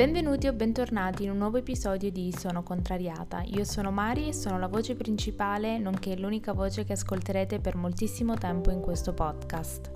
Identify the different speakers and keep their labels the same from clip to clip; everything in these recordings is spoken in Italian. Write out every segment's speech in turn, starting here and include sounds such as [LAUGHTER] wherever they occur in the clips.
Speaker 1: Benvenuti o bentornati in un nuovo episodio di Sono Contrariata. Io sono Mari e sono la voce principale, nonché l'unica voce che ascolterete per moltissimo tempo in questo podcast.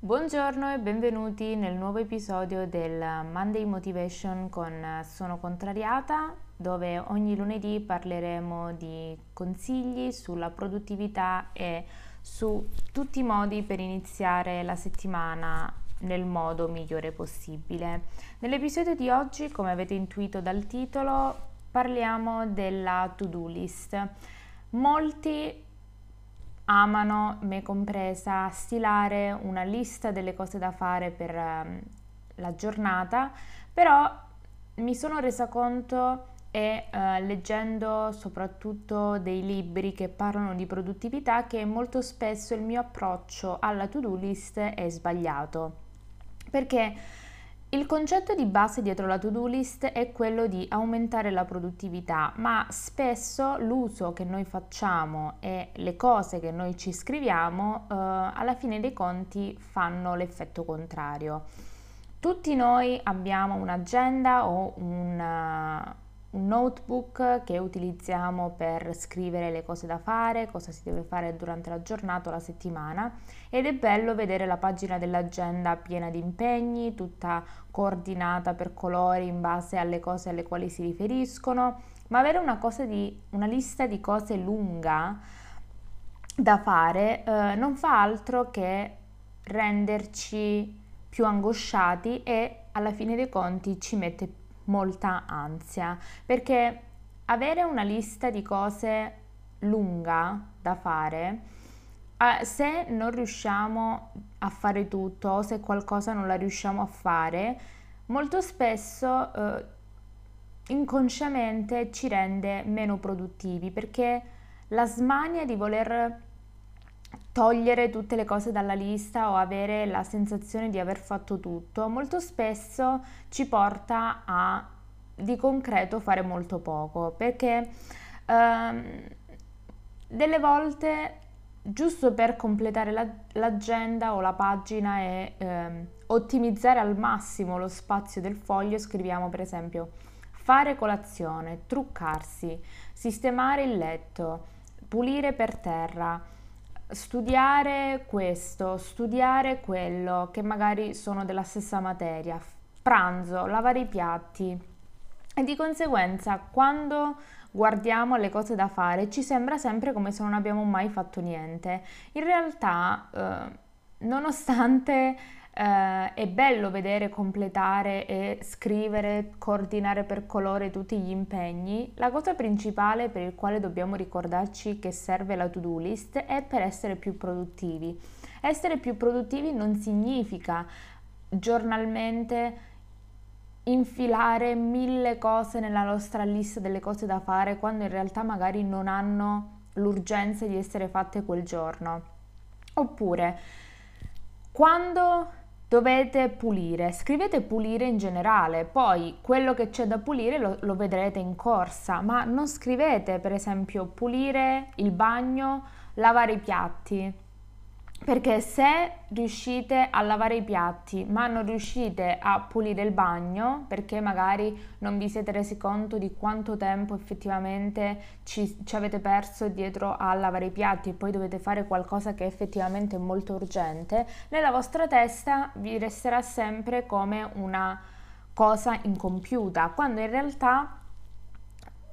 Speaker 1: Buongiorno e benvenuti nel nuovo episodio del Monday Motivation con Sono Contrariata, dove ogni lunedì parleremo di consigli sulla produttività e su tutti i modi per iniziare la settimana nel modo migliore possibile. Nell'episodio di oggi, come avete intuito dal titolo, parliamo della to-do list. Molti amano, me compresa, stilare una lista delle cose da fare per um, la giornata, però mi sono resa conto e eh, leggendo soprattutto dei libri che parlano di produttività che molto spesso il mio approccio alla to-do list è sbagliato. Perché il concetto di base dietro la to-do list è quello di aumentare la produttività, ma spesso l'uso che noi facciamo e le cose che noi ci scriviamo eh, alla fine dei conti fanno l'effetto contrario. Tutti noi abbiamo un'agenda o un, notebook che utilizziamo per scrivere le cose da fare, cosa si deve fare durante la giornata o la settimana. Ed è bello vedere la pagina dell'agenda piena di impegni, tutta coordinata per colori in base alle cose alle quali si riferiscono, ma avere una, di, una lista di cose lunga da fare eh, non fa altro che renderci più angosciati e alla fine dei conti ci mette più molta ansia perché avere una lista di cose lunga da fare, se non riusciamo a fare tutto se qualcosa non la riusciamo a fare, molto spesso eh, inconsciamente ci rende meno produttivi perché la smania di voler togliere tutte le cose dalla lista o avere la sensazione di aver fatto tutto, molto spesso ci porta a di concreto fare molto poco perché ehm, delle volte giusto per completare la, l'agenda o la pagina e ehm, ottimizzare al massimo lo spazio del foglio scriviamo per esempio fare colazione, truccarsi, sistemare il letto, pulire per terra, studiare questo, studiare quello, che magari sono della stessa materia, pranzo, lavare i piatti. E di conseguenza, quando guardiamo le cose da fare, ci sembra sempre come se non abbiamo mai fatto niente. In realtà, eh, nonostante eh, è bello vedere completare e scrivere, coordinare per colore tutti gli impegni, la cosa principale per il quale dobbiamo ricordarci che serve la to-do list è per essere più produttivi. Essere più produttivi non significa giornalmente infilare mille cose nella nostra lista delle cose da fare quando in realtà magari non hanno l'urgenza di essere fatte quel giorno. Oppure quando dovete pulire, scrivete pulire in generale, poi quello che c'è da pulire lo, lo vedrete in corsa, ma non scrivete per esempio pulire il bagno, lavare i piatti, perché se riuscite a lavare i piatti ma non riuscite a pulire il bagno perché magari non vi siete resi conto di quanto tempo effettivamente ci, ci, avete perso dietro a lavare i piatti e poi dovete fare qualcosa che effettivamente è molto urgente, nella vostra testa vi resterà sempre come una cosa incompiuta, quando in realtà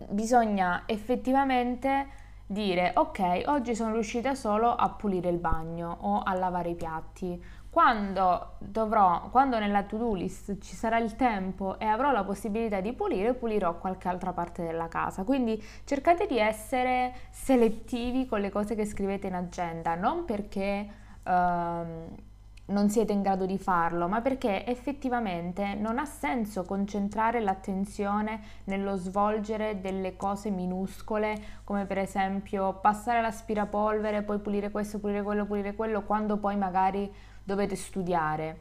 Speaker 1: bisogna effettivamente dire ok, oggi sono riuscita solo a pulire il bagno o a lavare i piatti. Quando dovrò, quando nella to-do list ci sarà il tempo e avrò la possibilità di pulire, pulirò qualche altra parte della casa. Quindi cercate di essere selettivi con le cose che scrivete in agenda, non perché ehm, non siete in grado di farlo, ma perché effettivamente non ha senso concentrare l'attenzione nello svolgere delle cose minuscole, come per esempio passare l'aspirapolvere, poi pulire questo, pulire quello, pulire quello, quando poi magari dovete studiare.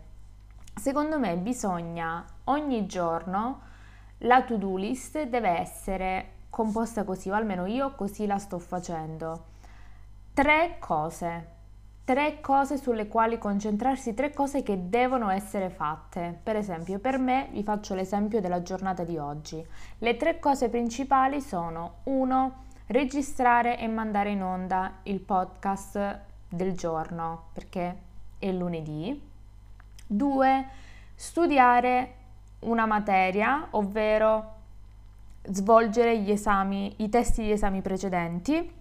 Speaker 1: Secondo me bisogna ogni giorno la to-do list deve essere composta così, o almeno io così la sto facendo. Tre cose tre cose sulle quali concentrarsi, tre cose che devono essere fatte. Per esempio, per me vi faccio l'esempio della giornata di oggi. Le tre cose principali sono 1. Registrare e mandare in onda il podcast del giorno, perché è lunedì. 2. Studiare una materia, ovvero svolgere gli esami, i testi di esami precedenti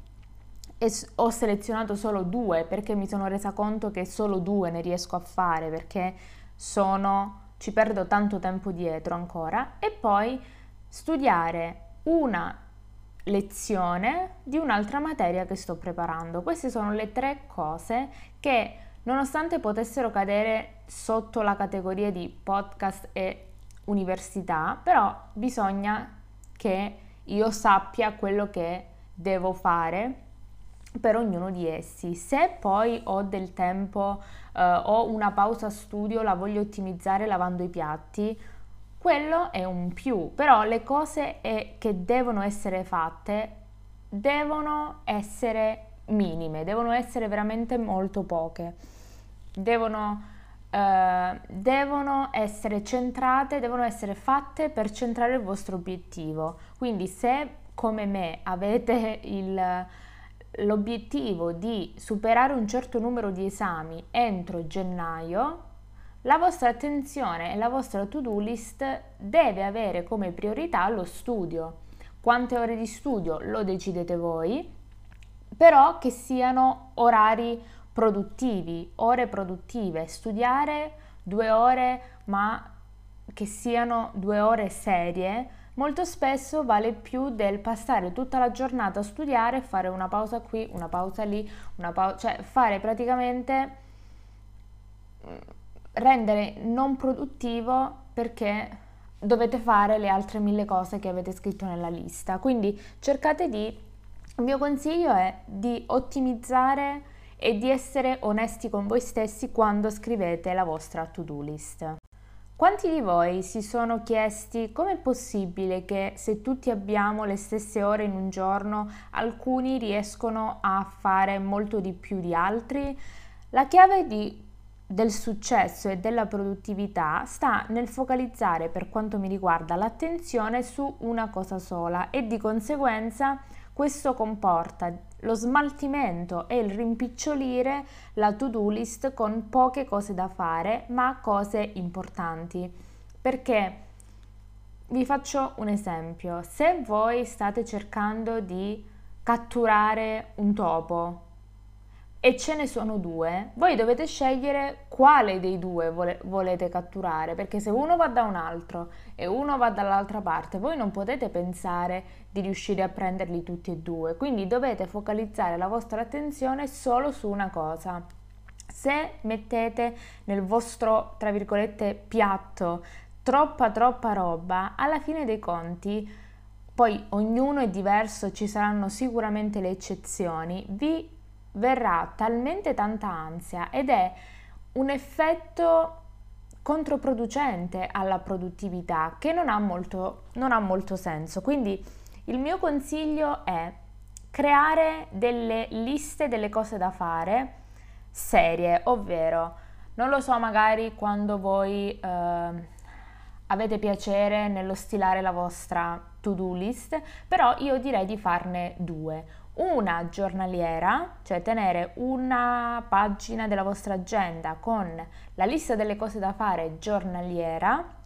Speaker 1: e ho selezionato solo due perché mi sono resa conto che solo due ne riesco a fare perché sono, ci perdo tanto tempo dietro ancora e poi studiare una lezione di un'altra materia che sto preparando. Queste sono le tre cose che nonostante potessero cadere sotto la categoria di podcast e università, però bisogna che io sappia quello che devo fare per ognuno di essi. Se poi ho del tempo, eh, ho una pausa studio, la voglio ottimizzare lavando i piatti, quello è un più, però le cose è, che devono essere fatte devono essere minime, devono essere veramente molto poche, devono, eh, devono essere centrate, devono essere fatte per centrare il vostro obiettivo. Quindi se come me avete il l'obiettivo di superare un certo numero di esami entro gennaio, la vostra attenzione e la vostra to-do list deve avere come priorità lo studio. Quante ore di studio lo decidete voi, però che siano orari produttivi, ore produttive, studiare due ore ma che siano due ore serie molto spesso vale più del passare tutta la giornata a studiare, fare una pausa qui, una pausa lì, una pausa, cioè fare praticamente mm, rendere non produttivo perché dovete fare le altre mille cose che avete scritto nella lista. Quindi cercate di, il mio consiglio è di ottimizzare e di essere onesti con voi stessi quando scrivete la vostra to-do list. Quanti di voi si sono chiesti com'è possibile che se tutti abbiamo le stesse ore in un giorno, alcuni riescono a fare molto di più di altri? La chiave di, del successo e della produttività sta nel focalizzare, per quanto mi riguarda, l'attenzione su una cosa sola e di conseguenza questo comporta lo smaltimento e il rimpicciolire la to-do list con poche cose da fare, ma cose importanti. Perché vi faccio un esempio. Se voi state cercando di catturare un topo, e ce ne sono due, voi dovete scegliere quale dei due vole- volete catturare, perché se uno va da un altro e uno va dall'altra parte, voi non potete pensare di riuscire a prenderli tutti e due, quindi dovete focalizzare la vostra attenzione solo su una cosa. Se mettete nel vostro, tra virgolette, piatto troppa troppa roba, alla fine dei conti, poi ognuno è diverso, ci saranno sicuramente le eccezioni, vi verrà talmente tanta ansia ed è un effetto controproducente alla produttività che non ha molto, non ha molto senso. Quindi il mio consiglio è creare delle liste delle cose da fare serie, ovvero non lo so, magari quando voi eh, avete piacere nello stilare la vostra to-do list, però io direi di farne due una giornaliera, cioè tenere una pagina della vostra agenda con la lista delle cose da fare giornaliera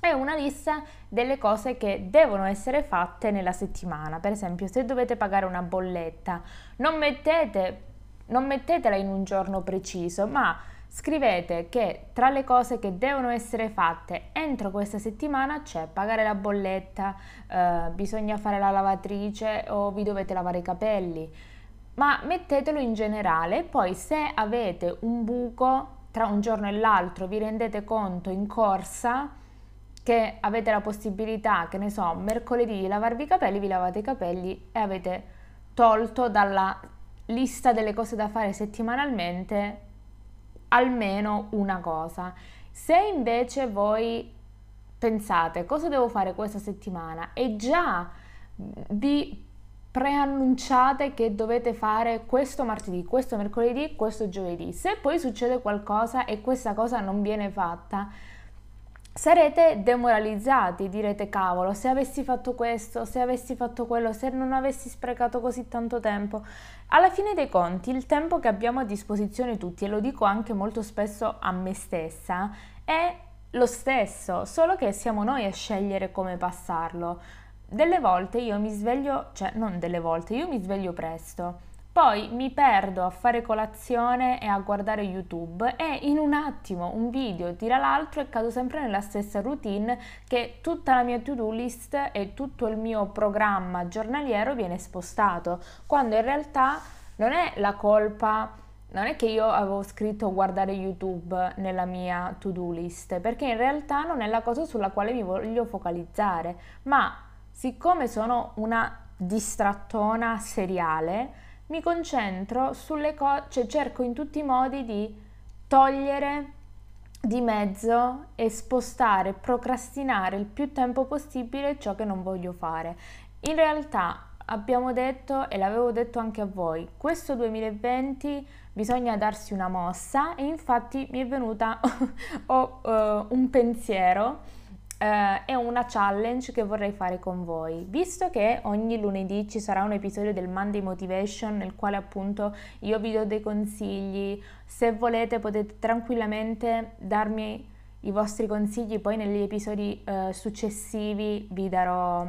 Speaker 1: e una lista delle cose che devono essere fatte nella settimana. Per esempio, se dovete pagare una bolletta, non, mettete, non mettetela in un giorno preciso, ma Scrivete che tra le cose che devono essere fatte entro questa settimana c'è pagare la bolletta, eh, bisogna fare la lavatrice o vi dovete lavare i capelli, ma mettetelo in generale, poi se avete un buco tra un giorno e l'altro vi rendete conto in corsa che avete la possibilità, che ne so, mercoledì di lavarvi i capelli, vi lavate i capelli e avete tolto dalla lista delle cose da fare settimanalmente almeno una cosa. Se invece voi pensate cosa devo fare questa settimana e già vi preannunciate che dovete fare questo martedì, questo mercoledì, questo giovedì. Se poi succede qualcosa e questa cosa non viene fatta, sarete demoralizzati, direte cavolo, se avessi fatto questo, se avessi fatto quello, se non avessi sprecato così tanto tempo. Alla fine dei conti, il tempo che abbiamo a disposizione tutti, e lo dico anche molto spesso a me stessa, è lo stesso, solo che siamo noi a scegliere come passarlo. Delle volte io mi sveglio, cioè non delle volte, io mi sveglio presto poi mi perdo a fare colazione e a guardare YouTube e in un attimo un video tira l'altro e cado sempre nella stessa routine che tutta la mia to-do list e tutto il mio programma giornaliero viene spostato, quando in realtà non è la colpa non è che io avevo scritto guardare YouTube nella mia to-do list, perché in realtà non è la cosa sulla quale mi voglio focalizzare, ma siccome sono una distrattona seriale, mi concentro sulle cose, cioè cerco in tutti i modi di togliere di mezzo e spostare, procrastinare il più tempo possibile ciò che non voglio fare. In realtà abbiamo detto e l'avevo detto anche a voi, questo 2020 bisogna darsi una mossa e infatti mi è venuta [LAUGHS] ho, uh, un pensiero eh, è una challenge che vorrei fare con voi. Visto che ogni lunedì ci sarà un episodio del Monday Motivation nel quale appunto io vi do dei consigli, se volete potete tranquillamente darmi i vostri consigli, poi negli episodi eh, successivi vi darò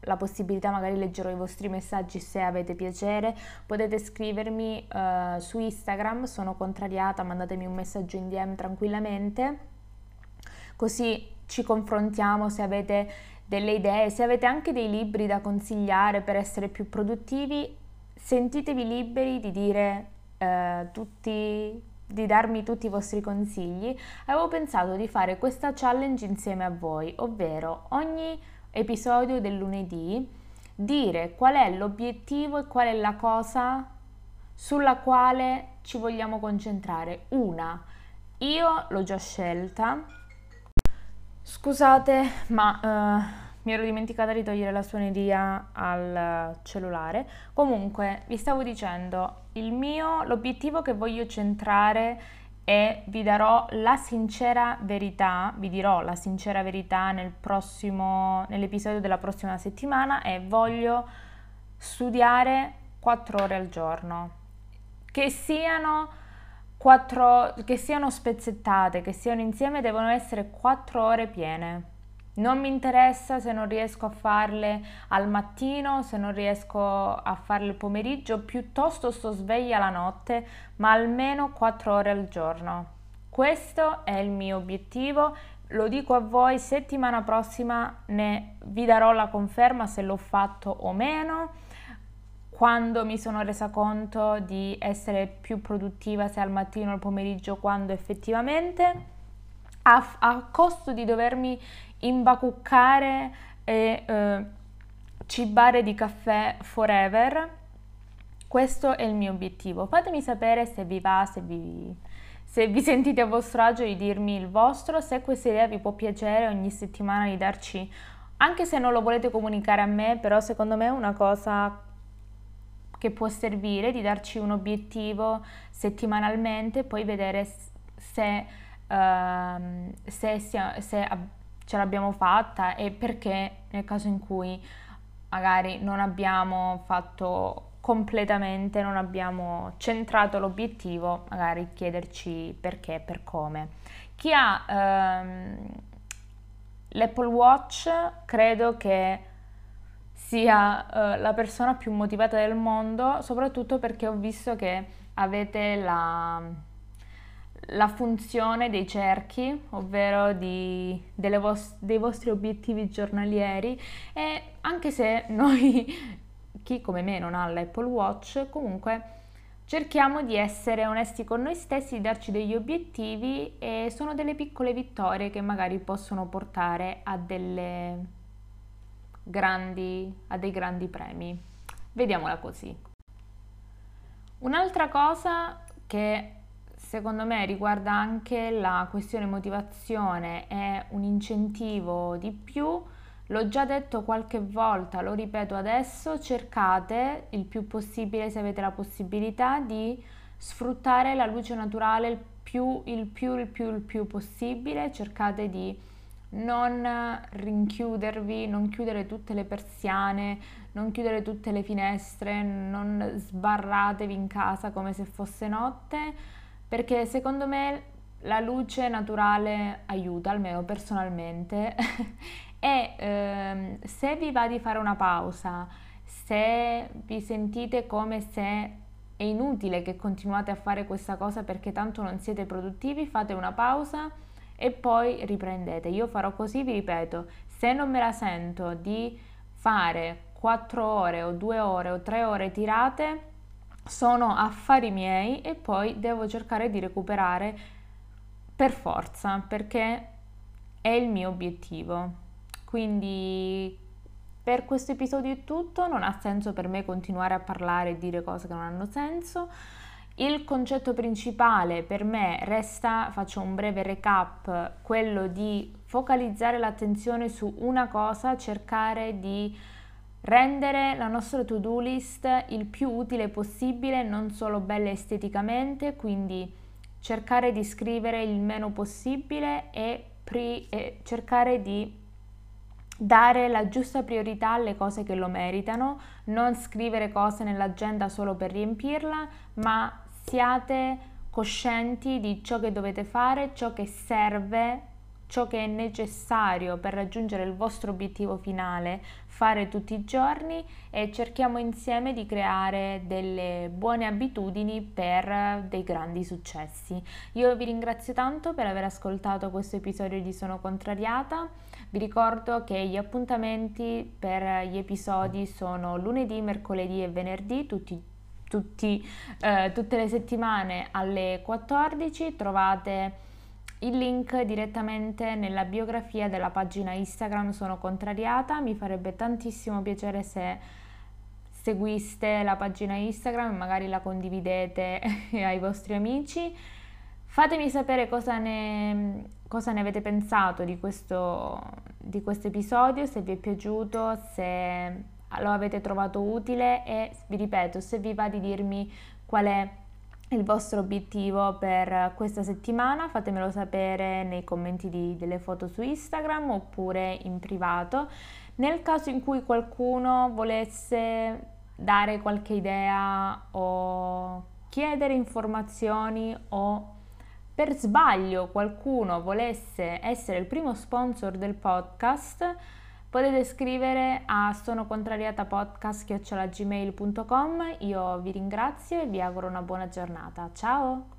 Speaker 1: la possibilità, magari leggerò i vostri messaggi se avete piacere, potete scrivermi uh, su Instagram, sono contrariata, mandatemi un messaggio in DM tranquillamente, così ci confrontiamo, se avete delle idee, se avete anche dei libri da consigliare per essere più produttivi, sentitevi liberi di dire eh, tutti, di darmi tutti i vostri consigli. Avevo pensato di fare questa challenge insieme a voi, ovvero ogni episodio del lunedì dire qual è l'obiettivo e qual è la cosa sulla quale ci vogliamo concentrare. Una, io l'ho già scelta, Scusate, ma uh, mi ero dimenticata di togliere la suoneria al cellulare. Comunque, vi stavo dicendo, il mio, l'obiettivo che voglio centrare è vi darò la sincera verità, vi dirò la sincera verità nel prossimo, nell'episodio della prossima settimana e voglio studiare 4 ore al giorno. Che siano quattro, che siano spezzettate, che siano insieme, devono essere quattro ore piene. Non mi interessa se non riesco a farle al mattino, se non riesco a farle il pomeriggio, piuttosto sto sveglia la notte, ma almeno quattro ore al giorno. Questo è il mio obiettivo, lo dico a voi, settimana prossima ne vi darò la conferma se l'ho fatto o meno quando mi sono resa conto di essere più produttiva sia al mattino o al pomeriggio quando effettivamente a, a costo di dovermi imbacuccare e eh, cibare di caffè forever questo è il mio obiettivo. Fatemi sapere se vi va se vi, se vi sentite a vostro agio di dirmi il vostro se questa idea vi può piacere ogni settimana di darci anche se non lo volete comunicare a me però secondo me è una cosa che può servire di darci un obiettivo settimanalmente, poi vedere se, uh, se, sia, se ce l'abbiamo fatta e perché nel caso in cui magari non abbiamo fatto completamente, non abbiamo centrato l'obiettivo, magari chiederci perché, per come. Chi ha uh, l'Apple Watch credo che sia uh, la persona più motivata del mondo, soprattutto perché ho visto che avete la, la funzione dei cerchi, ovvero di, vos- dei vostri obiettivi giornalieri. E anche se noi, [LAUGHS] chi come me non ha l'Apple Watch, comunque cerchiamo di essere onesti con noi stessi, di darci degli obiettivi e sono delle piccole vittorie che magari possono portare a delle grandi, a dei grandi premi. Vediamola così. Un'altra cosa che secondo me riguarda anche la questione motivazione e un incentivo di più L'ho già detto qualche volta, lo ripeto adesso, cercate il più possibile, se avete la possibilità, di sfruttare la luce naturale il più, il più, il più, il più possibile, cercate di non rinchiudervi, non chiudere tutte le persiane, non chiudere tutte le finestre, non sbarratevi in casa come se fosse notte, perché secondo me la luce naturale aiuta, almeno personalmente, [LAUGHS] e ehm, se vi va di fare una pausa, se vi sentite come se è inutile che continuate a fare questa cosa perché tanto non siete produttivi, fate una pausa e poi riprendete. Io farò così, vi ripeto, se non me la sento di fare 4 ore o 2 ore o 3 ore tirate, sono affari miei e poi devo cercare di recuperare per forza perché è il mio obiettivo. Quindi per questo episodio è tutto, non ha senso per me continuare a parlare e dire cose che non hanno senso. Il concetto principale per me resta, faccio un breve recap, quello di focalizzare l'attenzione su una cosa, cercare di rendere la nostra to-do list il più utile possibile, non solo bella esteticamente, quindi cercare di scrivere il meno possibile e, pri- e cercare di dare la giusta priorità alle cose che lo meritano, non scrivere cose nell'agenda solo per riempirla, ma siate coscienti di ciò che dovete fare, ciò che serve, ciò che è necessario per raggiungere il vostro obiettivo finale, fare tutti i giorni e cerchiamo insieme di creare delle buone abitudini per dei grandi successi. Io vi ringrazio tanto per aver ascoltato questo episodio di Sono Contrariata. Vi ricordo che gli appuntamenti per gli episodi sono lunedì, mercoledì e venerdì, tutti tutti, eh, tutte le settimane alle 14 trovate il link direttamente nella biografia della pagina Instagram Sono Contrariata, mi farebbe tantissimo piacere se seguiste la pagina Instagram magari la condividete [LAUGHS] ai vostri amici. Fatemi sapere cosa ne, cosa ne avete pensato di questo, di questo episodio, se vi è piaciuto, se lo avete trovato utile e vi ripeto, se vi va di dirmi qual è il vostro obiettivo per questa settimana, fatemelo sapere nei commenti di, delle foto su Instagram oppure in privato. Nel caso in cui qualcuno volesse dare qualche idea o chiedere informazioni o per sbaglio qualcuno volesse essere il primo sponsor del podcast, Potete scrivere a sonocontrariatapodcast.gmail.com, io vi ringrazio e vi auguro una buona giornata. Ciao!